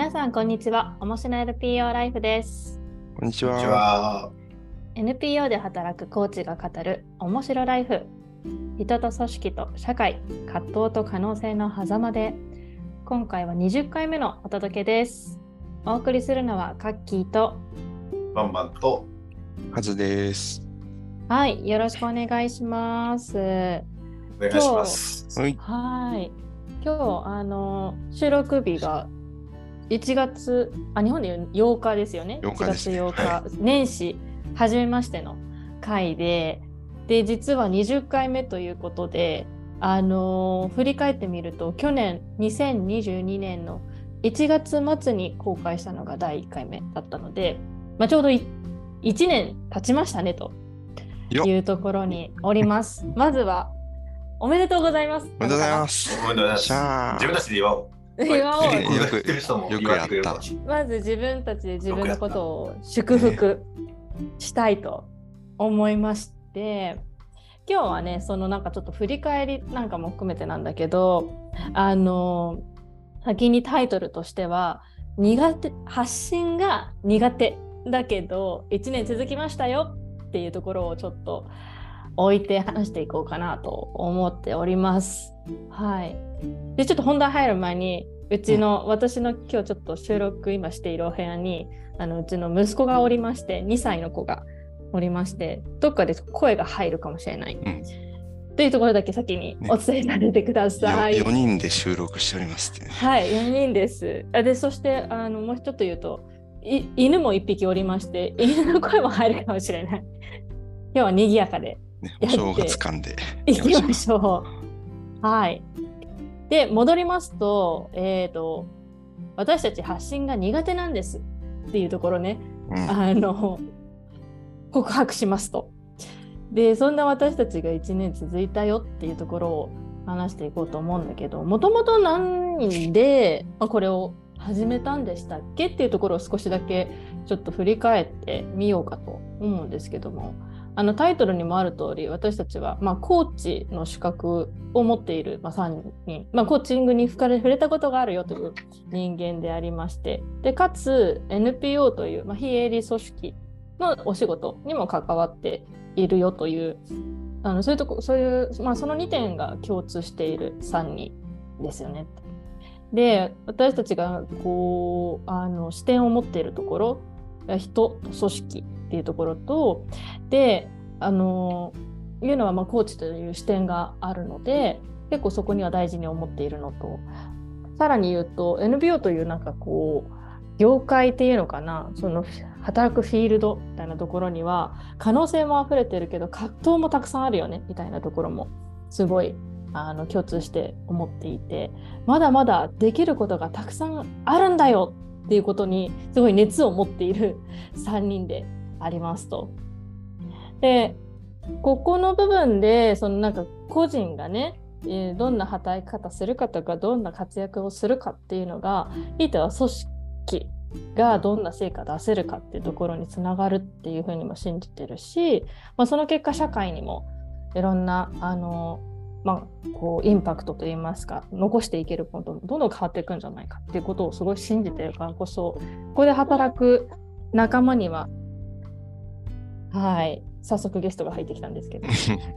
皆さんこんにちは。面白い NPO ライフです。こんにちは。は。NPO で働くコーチが語る面白ライフ。人と組織と社会、葛藤と可能性の狭間で、今回は20回目のお届けです。お送りするのはカッキーと、バンバンと。はずです。はい、よろしくお願いします。お願いします。はい。はい。今日、あの、収録日が1月、あ、日本でいう8日ですよね。8日ですね1月8日、年始、初めましての回で、で、実は20回目ということで、あの振り返ってみると、去年、2022年の1月末に公開したのが第1回目だったので、まあ、ちょうどい1年経ちましたねというところにおります。まずは、おめでとうございます。。おめでとうございますす。おめでとうございます。自分たちで祝おう。よくやったまず自分たちで自分のことを祝福したいと思いまして今日はねそのなんかちょっと振り返りなんかも含めてなんだけどあの先にタイトルとしては苦手発信が苦手だけど1年続きましたよっていうところをちょっと置いて話していこうかなと思っております。はい。でちょっと本題入る前にうちの、私の今日ちょっと収録今しているお部屋にあのうちの息子がおりまして2歳の子がおりましてどっかで声が入るかもしれない、んというところだけ先にお伝えさせてください。4人で収録しておりますね。はい、4人です。あで、そしてあのもう一つ言うと、い犬も1匹おりまして、犬の声も入るかもしれない。今日は賑やかでねお正月間で。行きましょう。はい。で、戻りますと、えっ、と、私たち発信が苦手なんですっていうところね、うん。あの、告白しますと。で、そんな私たちが1年続いたよっていうところを話していこうと思うんだけど、もともと何で、まあ、これを始めたんでしたっけっていうところを少しだけちょっと振り返ってみようかと思うんですけども、あのタイトルにもある通り、私たちは、まあ、コーチの資格を持っている、まあ、3人、まあ、コーチングに触れれたことがあるよという人間でありまして、でかつ NPO という、まあ、非営利組織のお仕事にも関わっているよという、あのそういうとこ、そういう、まあ、その2点が共通している3人ですよね。で、私たちがこう、あの視点を持っているところ、人と組織っていうところと、で、あの、いうのは、まあ、コーチという視点があるので、結構そこには大事に思っているのと、さらに言うと、NPO というなんかこう、業界っていうのかな、その働くフィールドみたいなところには、可能性も溢れてるけど、葛藤もたくさんあるよね、みたいなところも、すごいあの共通して思っていて、まだまだできることがたくさんあるんだよっていうことに、すごい熱を持っている3人でありますと。で、ここの部分で、そのなんか個人がね、どんな働き方するかとか、どんな活躍をするかっていうのが、ひいては組織がどんな成果出せるかっていうところにつながるっていうふうにも信じてるし、まあ、その結果社会にもいろんなあの、まあ、こうインパクトといいますか残していけることもどんどん変わっていくんじゃないかっていうことをすごい信じてるからこそここで働く仲間にははい。早速ゲストが入ってきたんですけど。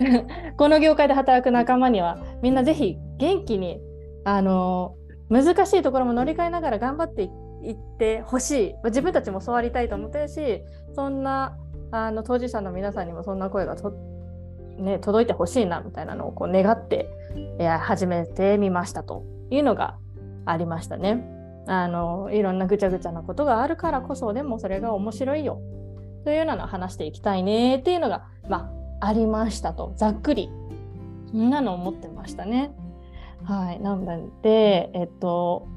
この業界で働く仲間にはみんなぜひ元気にあの難しいところも乗り換えながら頑張っていってほしい。自分たちもそうありたいと思ってるしそんなあの当事者の皆さんにもそんな声がと、ね、届いてほしいなみたいなのをこう願っていや始めてみましたというのがありましたね。あのいろんなぐちゃぐちゃなことがあるからこそでもそれが面白いよ。というようなのを話していきたいねっていうのが、まあ、ありましたと。ざっくり。みんなの思ってましたね。はい、なので、えっと、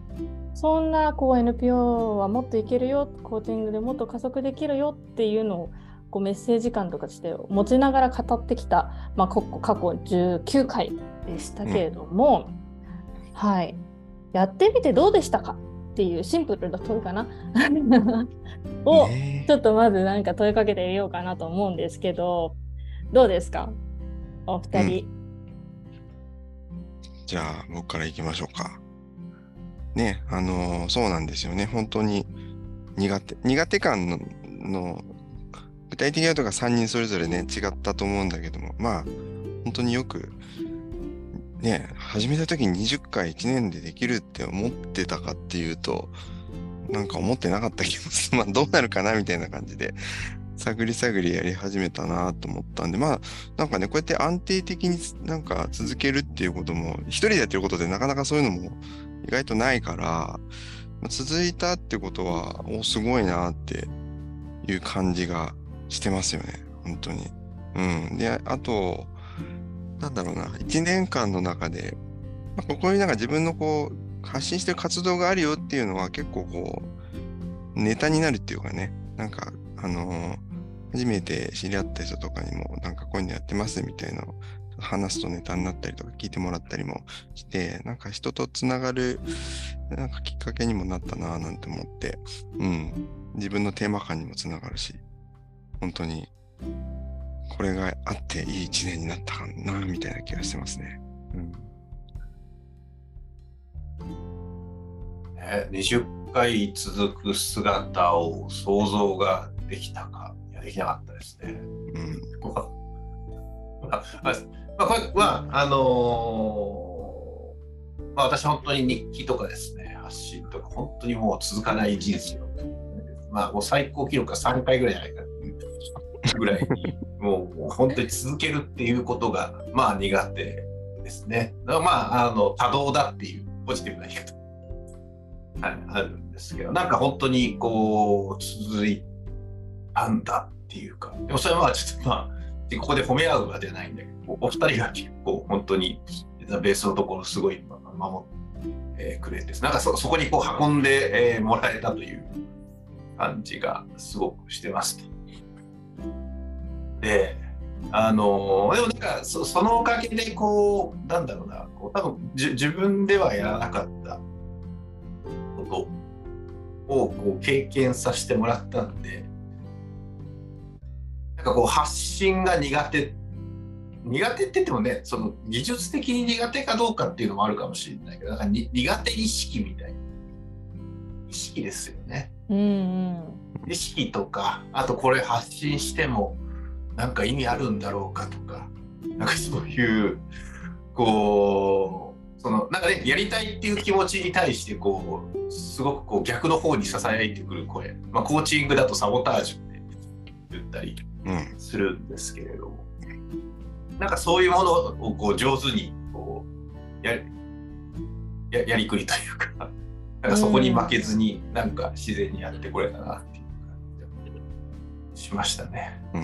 そんなこう NPO はもっといけるよコーチングでもっと加速できるよっていうのをこうメッセージ感とかして持ちながら語ってきた、まあ、こ過去19回でしたけれども、はい、やってみてどうでしたか？っていうシンプルな問いかなをねちょっとまずなんか問いかけてみようかなと思うんですけどどうですか？お二人。じゃあ、僕から行きましょうか。ね、あのーそうなんですよね。本当に苦手。苦手感のの具体的なことが3人それぞれね、違ったと思うんだけども、まあ、本当によく、ね、始めた時に20回1年でできるって思ってたかっていうと、なんか思ってなかった気もする。まあ、どうなるかなみたいな感じで、探り探りやり始めたなと思ったんで、まあ、なんかね、こうやって安定的になんか続けるっていうことも、一人でやってることでなかなかそういうのも意外とないから、続いたってことは、お、すごいなっていう感じがしてますよね。本当に。うん。で、あと、なんだろうな、1年間の中で、まあ、ここになんか自分のこう、発信してる活動があるよっていうのは結構こう、ネタになるっていうかね、なんか、あのー初めて知り合った人とかにも、なんかこういうのやってますみたいなのを話すとネタになったりとか聞いてもらったりもして、なんか人とつながる、なんかきっかけにもなったなぁなんて思って、うん。自分のテーマ感にもつながるし、本当に、これがあっていい一年になったかなみたいな気がしてますね。うん。ね、20回続く姿を想像ができたか、いや、できなかったですね。うん。まあ、まあ、まあ、これは、あのーまあ、私、本当に日記とかですね、発信とか、本当にもう続かない人生を、まあ、もう最高記録が3回ぐらいじゃないかぐらいに、もう本当に続けるっていうことが、まあ、苦手ですね。だからまあ、あの多動だっていうポジティブな言い方、はい、あるんですけど、なんか本当にこう、続いたんだっていうか、でもそれは、ちょっとまあ、ここで褒め合うわけじゃないんだけど、お二人が結構本当にベースのところすごい守ってくれて、なんかそこにこう運んでもらえたという感じがすごくしてますと。で、あのでもなんかそそのおかげでこう、なんだろうな、こう多分じ自分ではやらなかった。ことをこう経験させてもらったんで、なんかこう発信が苦手苦手って言ってもねその技術的に苦手かどうかっていうのもあるかもしれないけどなんか苦手意識みたいな。意識ですよねうんうん。意識とかあとこれ発信してもなんか意味あるんだろうかとかなんかそういうこうそのなんかねやりたいっていう気持ちに対してこうすごくこう逆の方にささやいてくる声、まあ、コーチングだとサボタージュって言ったりうん。するんですけれどもなんかそういうものをこう上手にこうやややりくりというかなんかそこに負けずになんか自然にやってこれたなっていう感じがしましたね。うん。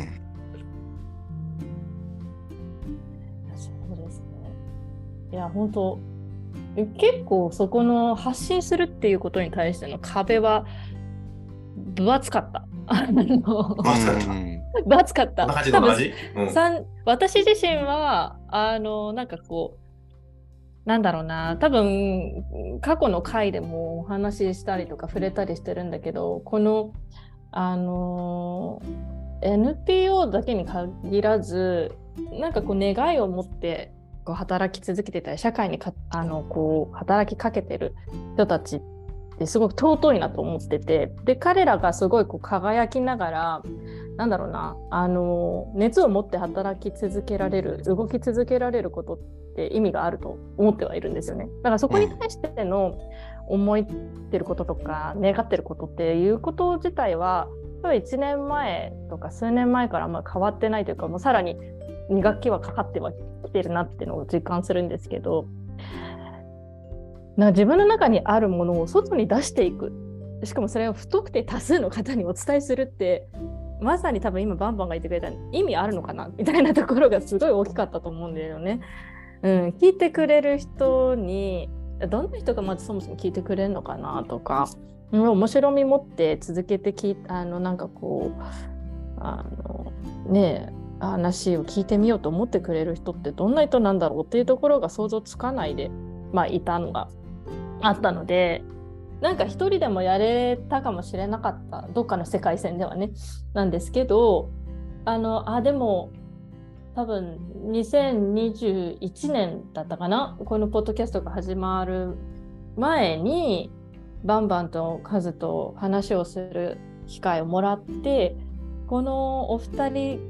そうですね。いや、本当え結構そこの発信するっていうことに対しての壁は分厚かった。分厚かったうん分厚かった。こんな感じの同じ、うん私自身はあのなんかこうなんだろうな。多分過去の回でもお話ししたりとか触れたりしてるんだけどこのあの NPO だけに限らずなんかこう願いを持ってこう働き続けてたり社会にかあのこう働きかけてる人たちってすごく尊いなと思っててで彼らがすごいこう輝きながらなんだろうなあの熱を持って働き続けられる動き続けられることって意味があると思ってはいるんですよね。だからそこに対しての思ってることとか願ってることっていうこと自体は1年前とか数年前からあんま変わってないというかもうさらに2学期はかかってはきてるなっていうのを実感するんですけどなんか自分の中にあるものを外に出していくしかもそれを不特定多数の方にお伝えするってまさに多分今バンバンが言ってくれた意味あるのかなみたいなところがすごい大きかったと思うんだよね。うん、聞いてくれる人にどんな人がまずそもそも聞いてくれるのかなとか、面白み持って続けて聞いあのなんかこうあのねえ話を聞いてみようと思ってくれる人ってどんな人なんだろうっていうところが想像つかないで、まあ、いたのがあったのでなんか一人でもやれたかもしれなかったどっかの世界線ではね。なんですけどあのあでも多分2021年だったかな？このポッドキャストが始まる前にバンバンとカズと話をする機会をもらってこのお二人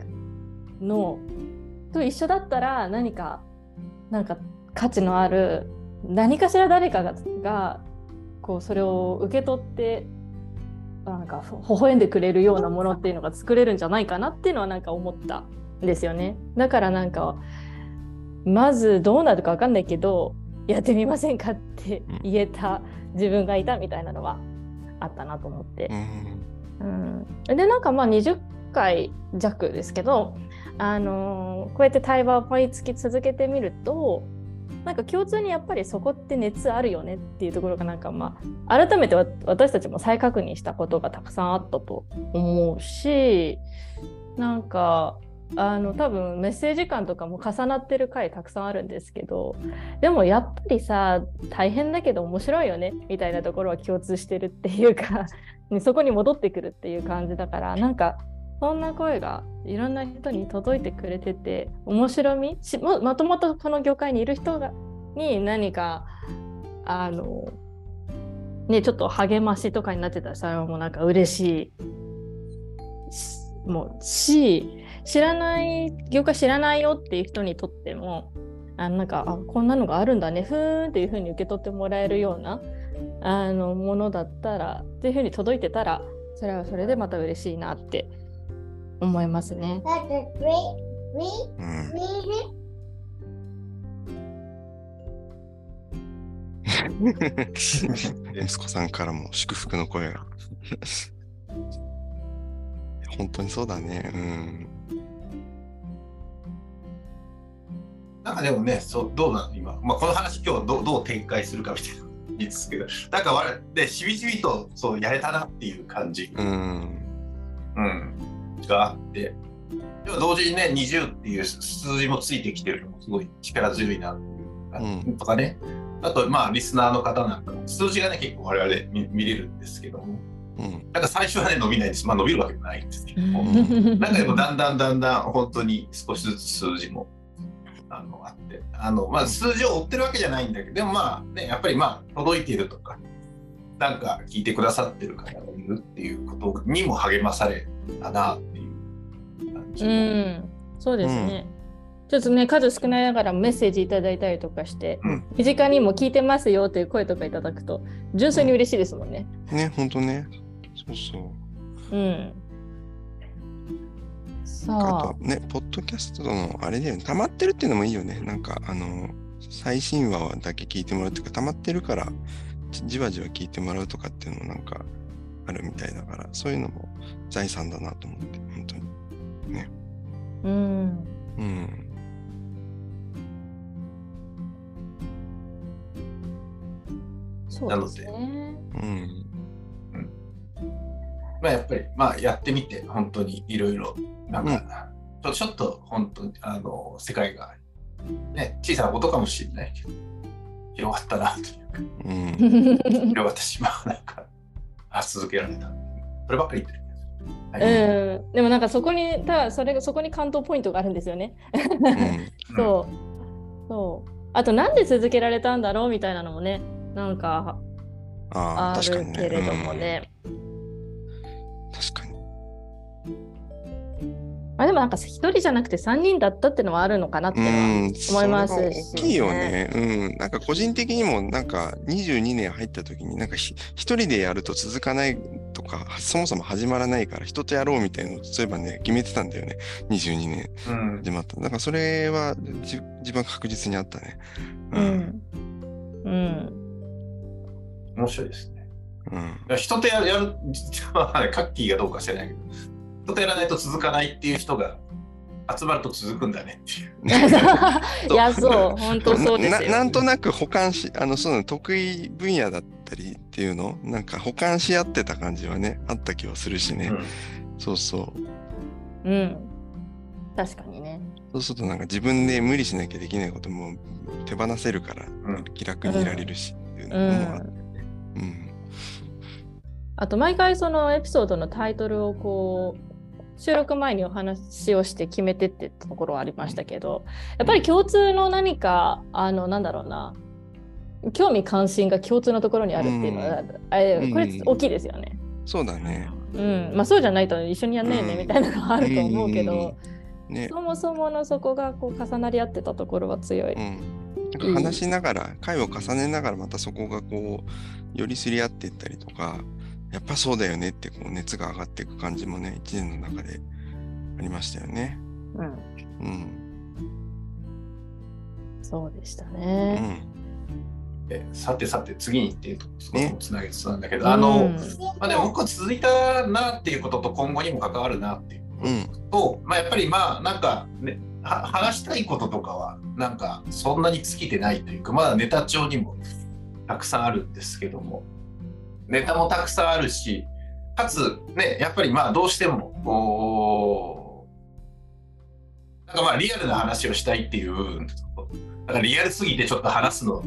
のと一緒だったら何かなんか価値のある何かしら誰かががこうそれを受け取ってなんか微笑んでくれるようなものっていうのが作れるんじゃないかなっていうのはなんか思ったんですよね。だからなんかまずどうなるか分かんないけどやってみませんかって言えた自分がいたみたいなのはあったなと思って。うん、でなんかまあ20回弱ですけど、あのー、こうやって対話を毎月続けてみるとなんか共通にやっぱりそこって熱あるよねっていうところがなんかまあ改めて私たちも再確認したことがたくさんあったと思うしなんかあの多分メッセージ感とかも重なってる回たくさんあるんですけどでもやっぱりさ大変だけど面白いよねみたいなところは共通してるっていうか そこに戻ってくるっていう感じだからなんかそんな声がいろんな人に届いてくれてて面白み？しもともとこの業界にいる人がに何かあのねちょっと励ましとかになってたらそれはもうなんか嬉しい。もうし知らない業界知らないよっていう人にとってもあなんかあこんなのがあるんだね。ふーんっていうふうに受け取ってもらえるようなあのものだったらっていうふうに届いてたらそれはそれでまた嬉しいなって思いますね。息子 さんからも祝福の声が。本当にそうだね。うん。なんかでもね、そうどうなの今、まあ、この話今日どどう展開するかみたいないいですけど、なんか我でしびしびとそうやれたなっていう感じ。うん。うん。があって、でも同時にね、20っていう数字もついてきてるのもすごい力強いなっていう、とかね、あと、まあ、リスナーの方なんかも、数字がね、結構我々見見れるんですけども、うん、なんか最初はね、伸びないです。まあ、伸びるわけじゃないんですけども、なんかでもだんだんだんだん本当に少しずつ数字もあのあって、あのまあ、数字を追ってるわけじゃないんだけど、でもまあ、ね、やっぱりまあ、届いているとか、なんか聞いてくださってる方がいるっていうことにも励まされたなうん、そうですね。うん、ちょっとね、数少ないながらメッセージいただいたりとかして、うん、身近にも聞いてますよという声とかいただくと、純粋に嬉しいですもんね。うん、ね、ほんとね。そうそう。うん。さあ。ね、ポッドキャストのあれだよね、溜まってるっていうのもいいよね。なんか、あの、最新話だけ聞いてもらうっていうか、溜まってるから、じわじわ聞いてもらうとかっていうのもなんかあるみたいだから、そういうのも財産だなと思って。ね。うん。うん。なので、うん。まあやっぱり、まあやってみて、本当にいろいろ、なんか、うん、ちょっと本当に、あの、世界が、ね、小さなことかもしれないけど、広がったなというか、うん、広がってしまう、なんか、あ、続けられた。そればっかり言ってる。はい、うん、でもなんかそこにただそれがそこに感動ポイントがあるんですよね。うん、そうそうあとなんで続けられたんだろうみたいなのもねなんかあるけれどもね。確かにまあ、でもなんか1人じゃなくて3人だったっていうのはあるのかなって思いますし、ね、大きいよね。うん。なんか個人的にもなんか22年入った時になんか1人でやると続かないとか、そもそも始まらないから人とやろうみたいなのそういえばね、決めてたんだよね。22年始まった。うん、だからそれは自分確実にあったね。うん。うん。面白いですね。うん、人とやる、やる、カッキーがどうか知らないけど、人とやらないと続かないっていう人が集まると続くんだねっていう。いや、そう、本当そうです な。なんとなく保管し、あの、その得意分野だったりっていうの、なんか保管し合ってた感じはね、あった気はするしね。うん、そうそう。うん。確かにね。そうするとなんか自分で無理しなきゃできないことも手放せるから、気楽にいられるしっていうのもあって、うん、うん、あと毎回そのエピソードのタイトルをこう収録前にお話をして決めてってところはありましたけどやっぱり共通の何かあのなんだろうな興味関心が共通のところにあるっていうのは、うんあこれ大きいですよね。そうだね。うん、まあそうじゃないと一緒にやんねえねうんみたいなのがあると思うけど、ね。そもそものそこがこう重なり合ってたところは強い。話しながら、回を重ねながらまたそこがこう、寄りすり合っていったりとか、やっぱそうだよねってこう熱が上がっていく感じもね、一年の中でありましたよね。うん、うん。そうでしたうね。ん。えさてさて次にっていうとそこつなげつつなんだけど、あの、うんまあ、でも僕は続いたなっていうことと今後にも関わるなっていううん。と、まあ、やっぱりまあなんか、ね、は話したいこととかはなんかそんなに尽きてないというかまだネタ帳にもたくさんあるんですけどもネタもたくさんあるしかつねやっぱりまあどうしてもこうなんかまあリアルな話をしたいっていうだからリアルすぎてちょっと話すの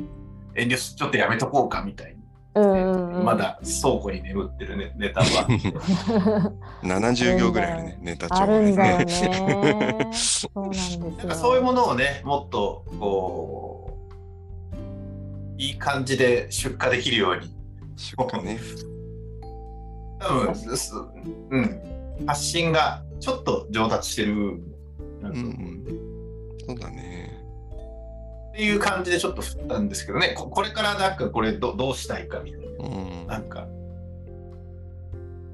遠慮しちょっとやめとこうかみたいに、うんうんうんまだ倉庫に眠ってるネネタは 70行ぐらいあるね、ネタ帳あがね。ね。そう。なんかそういうものをね、もっとこう、いい感じで出荷できるように、出荷ね。多分すうん、発信がちょっと上達してる。なと思う、うんそうだね。っていう感じでちょっと振ったんですけどね、ここれからなんかこれどどうしたいかみたいうん。な、なんか、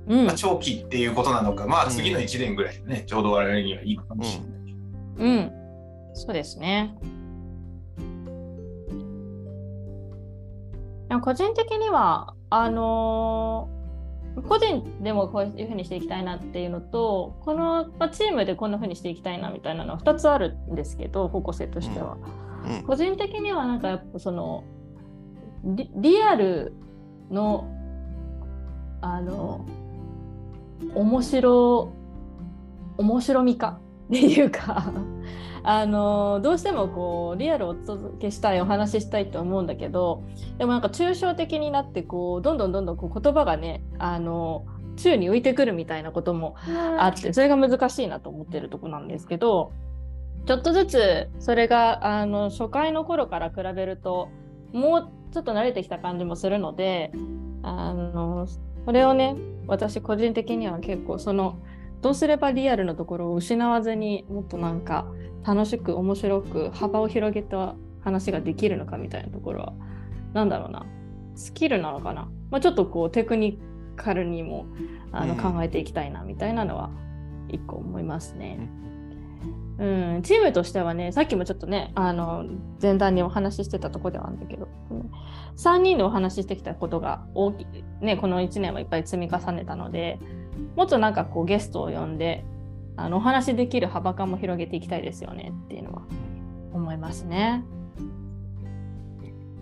うん。まあ、長期っていうことなのか、まあうん次の1年ぐらいでね、ちょうど我々にはいいのかもしれない。けど。うん、そうですね。個人的には、あのー個人でもこういうふうにしていきたいなっていうのと、この、まあ、チームでこんなふうにしていきたいなみたいなのは2つあるんですけど、方向性としては。うん。個人的にはなんかやっぱそのリリアルのあの面白面白みかっていうかあのどうしてもこうリアルをお届けしたいお話ししたいと思うんだけどでもなんか抽象的になってこうどんどんどんどんこう言葉がねあの宙に浮いてくるみたいなこともあってそれが難しいなと思ってるとこなんですけどちょっとずつそれがあの初回の頃から比べるともうちょっと慣れてきた感じもするのであのそれをね私個人的には結構そのどうすればリアルのところを失わずにもっとなんか楽しく面白く幅を広げた話ができるのかみたいなところはなんだろうな。スキルなのかな、まあ、ちょっとこうテクニカルにもあのうん考えていきたいなみたいなのは一個思いますね。うん、チームとしてはね、さっきもちょっとね、あの前段にお話ししてたところではあるんだけど、3人でお話ししてきたことが大きい、ね、この1年はいっぱい積み重ねたので、もっとなんかこうゲストを呼んで、あのお話しできる幅感も広げていきたいですよねっていうのは思いますね。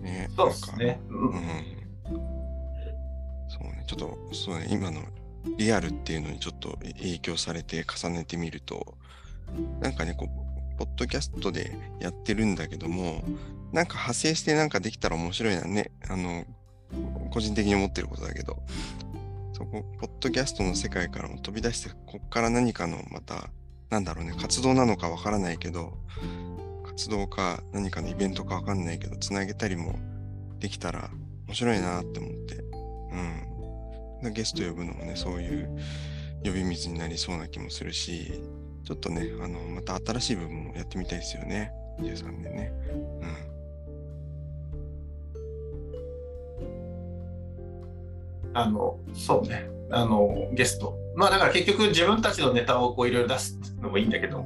ね、そうですね。うん。そうね、ちょっと、そうね、今のリアルっていうのにちょっと影響されて重ねてみると、なんかね、こう、ポッドキャストでやってるんだけども、なんか派生してなんかできたら面白いなね。あの、個人的に思ってることだけど、そこ、ポッドキャストの世界からも飛び出して、こっから何かのまた、なんだろうね、活動なのかわからないけど、活動か何かのイベントかわかんないけど、つなげたりもできたら面白いなって思って。うん。ゲスト呼ぶのもね、そういう呼び水になりそうな気もするし、ちょっとね、あの、また新しい部分もやってみたいですよね。23年ねうん。あの、そうね。あの、ゲスト。まあだから結局自分たちのネタをこういろいろ出すのもいいんだけど、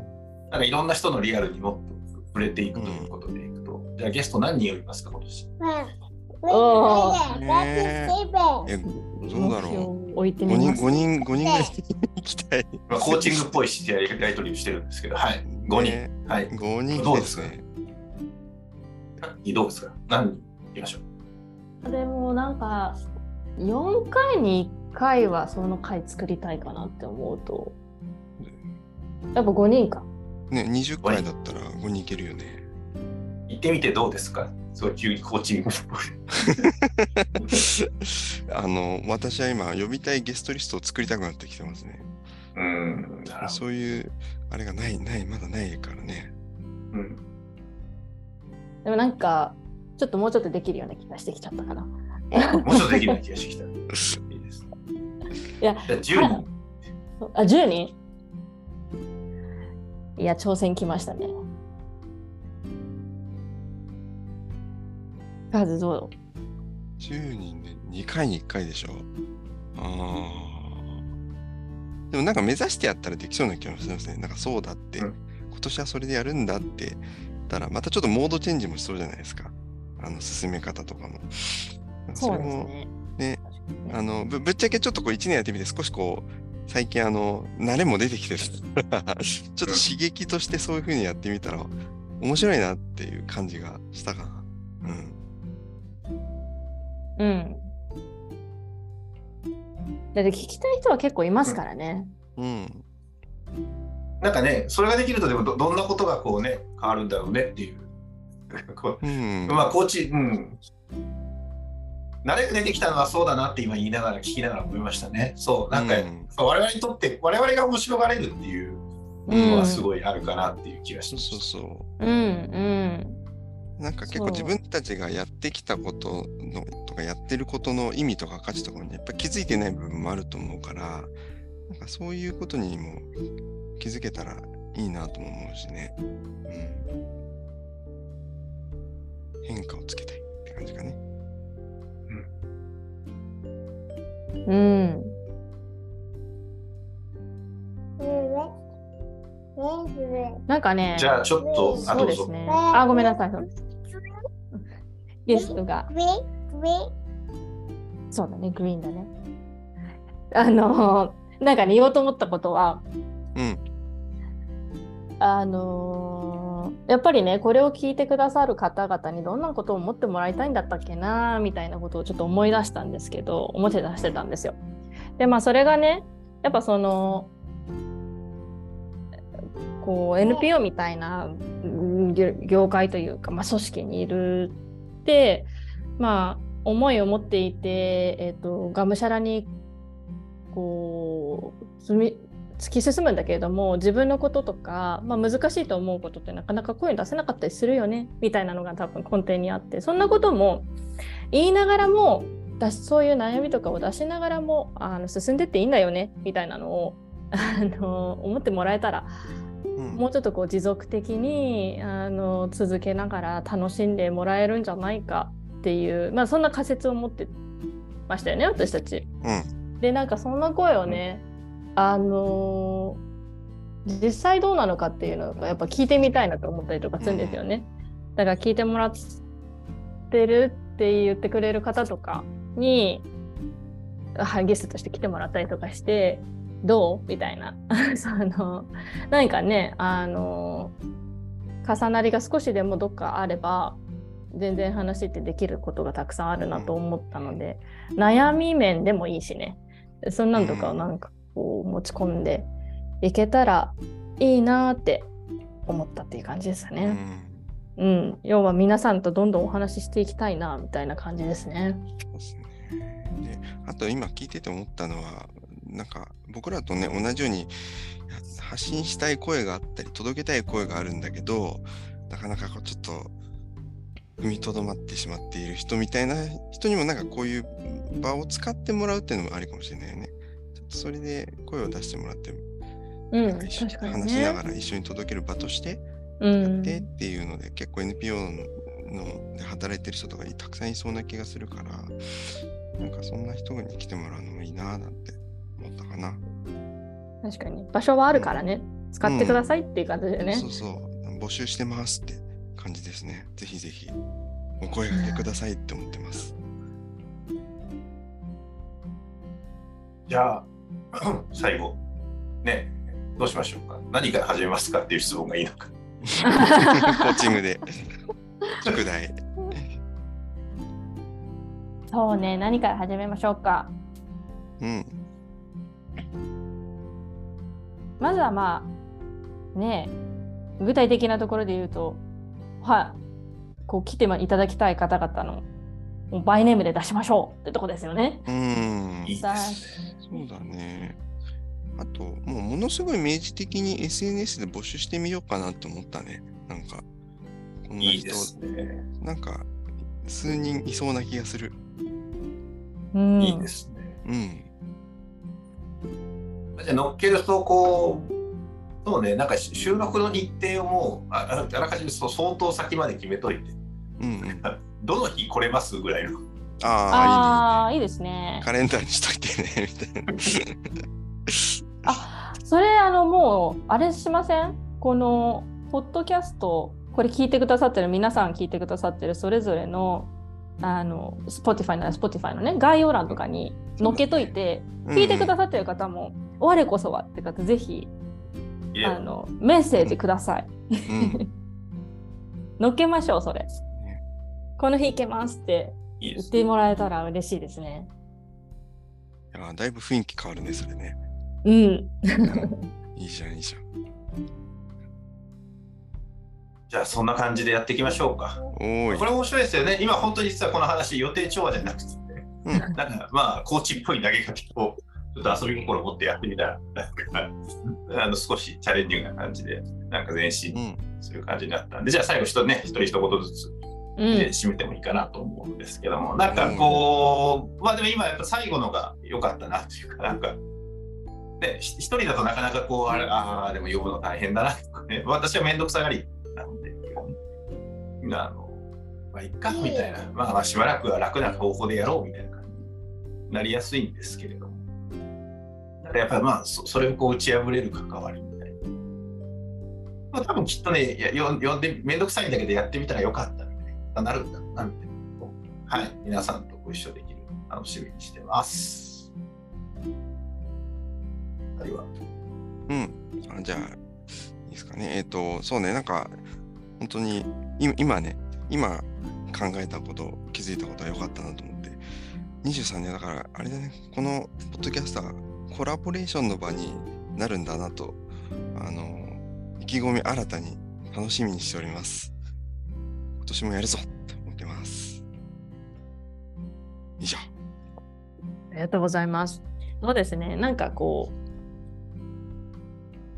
なんかいろんな人のリアルにもっと触れていくということでいくと、じゃあゲスト何人呼びますか、今年？おねえ、どうだろ目標を置いてう。5人、みます。5人、5人ぐらい行きたい。まあ、コーチングっぽいしてやり取りをしてるんですけど、はい。5人。ねはい。5人どうですか？ね。どうですか？何人？いきましょう。でもなんか4回に1回はその回作りたいかなって思うとやっぱ5人かね、20回だったら5人いけるよね。行ってみてどうですか？そういうコーチング。あの、私は今、呼びたいゲストリストを作りたくなってきてますね。うん。そういう、あれがない、ない、まだないからね。どうん。でもなんかちょっともうちょっとできるような気がしてきちゃったかな。もうちょっとできるような気がしてきた。いいです。いや、じゃあ10人。あ、10人いや、挑戦来ましたね。数どう？10人で2回に1回でしょ。ああ。でもなんか目指してやったらできそうな気がしますね。なんかそうだって、うん今年はそれでやるんだって言ったら、またちょっとモードチェンジもしそうじゃないですか。あの進め方とかも。そそうですね。ねあのぶぶっちゃけちょっとこう1年やってみて少しこう最近あの慣れも出てきてる ちょっと刺激としてそういう風にやってみたら面白いなっていう感じがしたかな。うん。うん。だって聞きたい人は結構いますからね。うん。なんかね、それができると、でもどどんなことがこうね、変わるんだろうねっていう。こうん。うまあ、コーチ、うん。慣れが出てきたのはそうだなって今言いながら、聞きながら思いましたね。そう、なんか、うん我々にとって、我々が面白がれるっていうのはすごいあるかなっていう気がします。そうそうんうん。う。なんか結構自分たちがやってきたことのとかやってることの意味とか価値とかにやっぱ気づいてない部分もあると思うから、なんかそういうことにも気づけたらいいなとも思うしね。うん。変化をつけたいって感じかね。うん。なんかね、じゃあ、ちょっと、あ、どうぞ。ね。あ、ごめんなさい。ゲストが、そうだね、グリーンだね。あの、なんかね、言おうと思ったことは、うん。あのーやっぱりねこれを聞いてくださる方々にどんなことを思ってもらいたいんだったっけなみたいなことをちょっと思い出したんですけど思って出してたんですよ。でまあそれがねやっぱそのこう NPO みたいな業界というか、まあ、組織にいるってまあ思いを持っていて、えー、とがむしゃらにこう積み突き進むんだけれども自分のこととか、まあ、難しいと思うことってなかなか声に出せなかったりするよねみたいなのが多分根底にあってそんなことも言いながらもだしそういう悩みとかを出しながらもあの進んでっていいんだよねみたいなのをあの思ってもらえたらうん。もうちょっとこう持続的にあの続けながら楽しんでもらえるんじゃないかっていう、まあ、そんな仮説を持ってましたよね私たち。うん。でなんかそんな声をね、あのー実際どうなのかっていうのがやっぱ聞いてみたいなと思ったりとかするんですよね。だから聞いてもらってるって言ってくれる方とかにはいゲストとして来てもらったりとかしてどう？みたいな。その何かねあの重なりが少しでもどっかあれば全然話ってできることがたくさんあるなと思ったので、悩み面でもいいしね。そんなんとかをなんかこう持ち込んでいけたらいいなーって思ったっていう感じですうね。ん。うん、要は皆さんとどんどんお話ししていきたいなみたいな感じですね。そうですね。で、あと今聞いてて思ったのは、なんか僕らとね、同じように発信したい声があったり、届けたい声があるんだけど、なかなかこうちょっと踏みとどまってしまっている人みたいな人にもなんかこういう場を使ってもらうっていうのもありかもしれないよね。それで声を出してもらって、うん、話しながね。ら一緒に届ける場としてうん、でっていうので、結構 NPO のので働いてる人とかにたくさんいそうな気がするから、なんかそんな人に来てもらうのもいいなぁなんて思ったかな。確かに場所はあるからね、使ってくださいっていう感じでね。そうそう、募集してますって感じですね。ぜひぜひお声掛けくださいって思ってます。じゃあ、最後、ね、どうしましょうか。何から始めますかっていう質問がいいのか。コーチングで 宿題。そうね、何から始めましょうか。うん。まずはまあ、ねえ具体的なところで言うと、はい、こう来ていただきたい方々のもうバイネームで出しましょうってとこですよね。うん。いいですね。そうだね。あと、もうものすごい明示的に SNS で募集してみようかなって思ったね。なんか、こんない人いですね。なんか、数人いそうな気がする。うん、いいですね。うん。じゃあ乗っけるとこうそうねなんか収録の日程をもうあああらかじめそう相当先まで決めといてうんうん。どの日来れますぐらいの？ああ、いいですね。カレンダーにしといてね、みたいな。あそれあのもうあれしません？このポッドキャストこれ聞いてくださってる皆さん聞いてくださってるそれぞれのあの Spotify なら Spotify のね概要欄とかに載っけといて、聞いてくださってる方も「我こそは」って方ぜひあのメッセージください。うん。載っけましょうそれ。この日行けますって言ってもらえたら嬉しいですね。いやだいぶ雰囲気変わるね、それね。うん。いいじゃん、いいじゃん。じゃあそんな感じでやっていきましょうかおこ。れ面白いですよね今本当に実はこの話予定調和じゃなくて、うんなんかまあコーチっぽい投げ方をちょっと遊び心を持ってやってみたらあの少しチャレンジングな感じでなんか前進うん。する感じになったんでじゃあ最後一人ね一人一言ずつうんで締めてもいいかなと思うんですけども、なんかこう、まあでも今やっぱ最後のが良かったなっていうか、なんか、ね、ひ一人だとなかなかこう、あれああ、でも呼ぶの大変だなとかね、私は面倒くさがりなので、基本。みんな、あの、まあ、いっか、みたいな、まあまあしばらくは楽な方法でやろうみたいな感じになりやすいんですけれども、やっぱりまあ、そそれをこう打ち破れる関わりみたいな。まあ多分きっとね、いやよ呼んで面倒くさいんだけどやってみたらよかったな、なるんだなみたいなことをはい、皆さんとご一緒できる楽しみにしてます。あうん。あじゃあ、いいですかね。えっ、と、そうね、なんか、本当に、い今ね、今考えたこと、気づいたことは良かったなと思って、23年だから、あれだね、このポッドキャスター、コラボレーションの場になるんだなと、あの、意気込み新たに楽しみにしております。今年もやるぞって思ってます。以上。ありがとうございます。そうですね。なんかこう、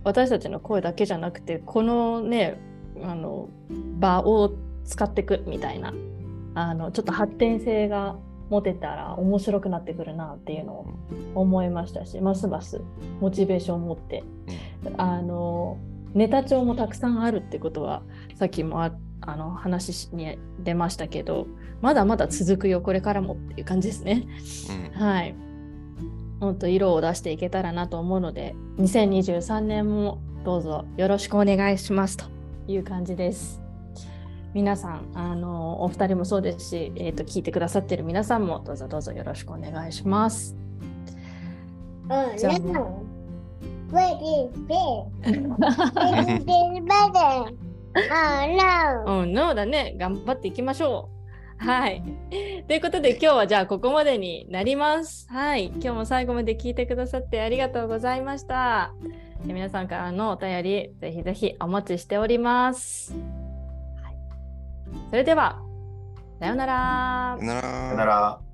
私たちの声だけじゃなくて、このね、あの場を使っていくみたいな、あのちょっと発展性が持てたら面白くなってくるなっていうのを思いましたし、ますますモチベーションを持って、あのネタ帳もたくさんあるってことは、さっきもああの話に出ましたけど、まだまだ続くよ、これからもっていう感じですね。うん。はい。もっと色を出していけたらなと思うので、2023年もどうぞよろしくお願いしますという感じです。皆さん、あのお二人もそうですし、えー、と聞いてくださっている皆さんもどうぞどうぞよろしくお願いします。Oh, Jangan. no. Wait, better. Oh, no. うん、no だね。頑張っていきましょう。はい。ということで今日はじゃあここまでになります。はい。今日も最後まで聞いてくださってありがとうございました。で皆さんからのお便りぜひぜひお待ちしております。はい、それでは、さようならさよならさよなら。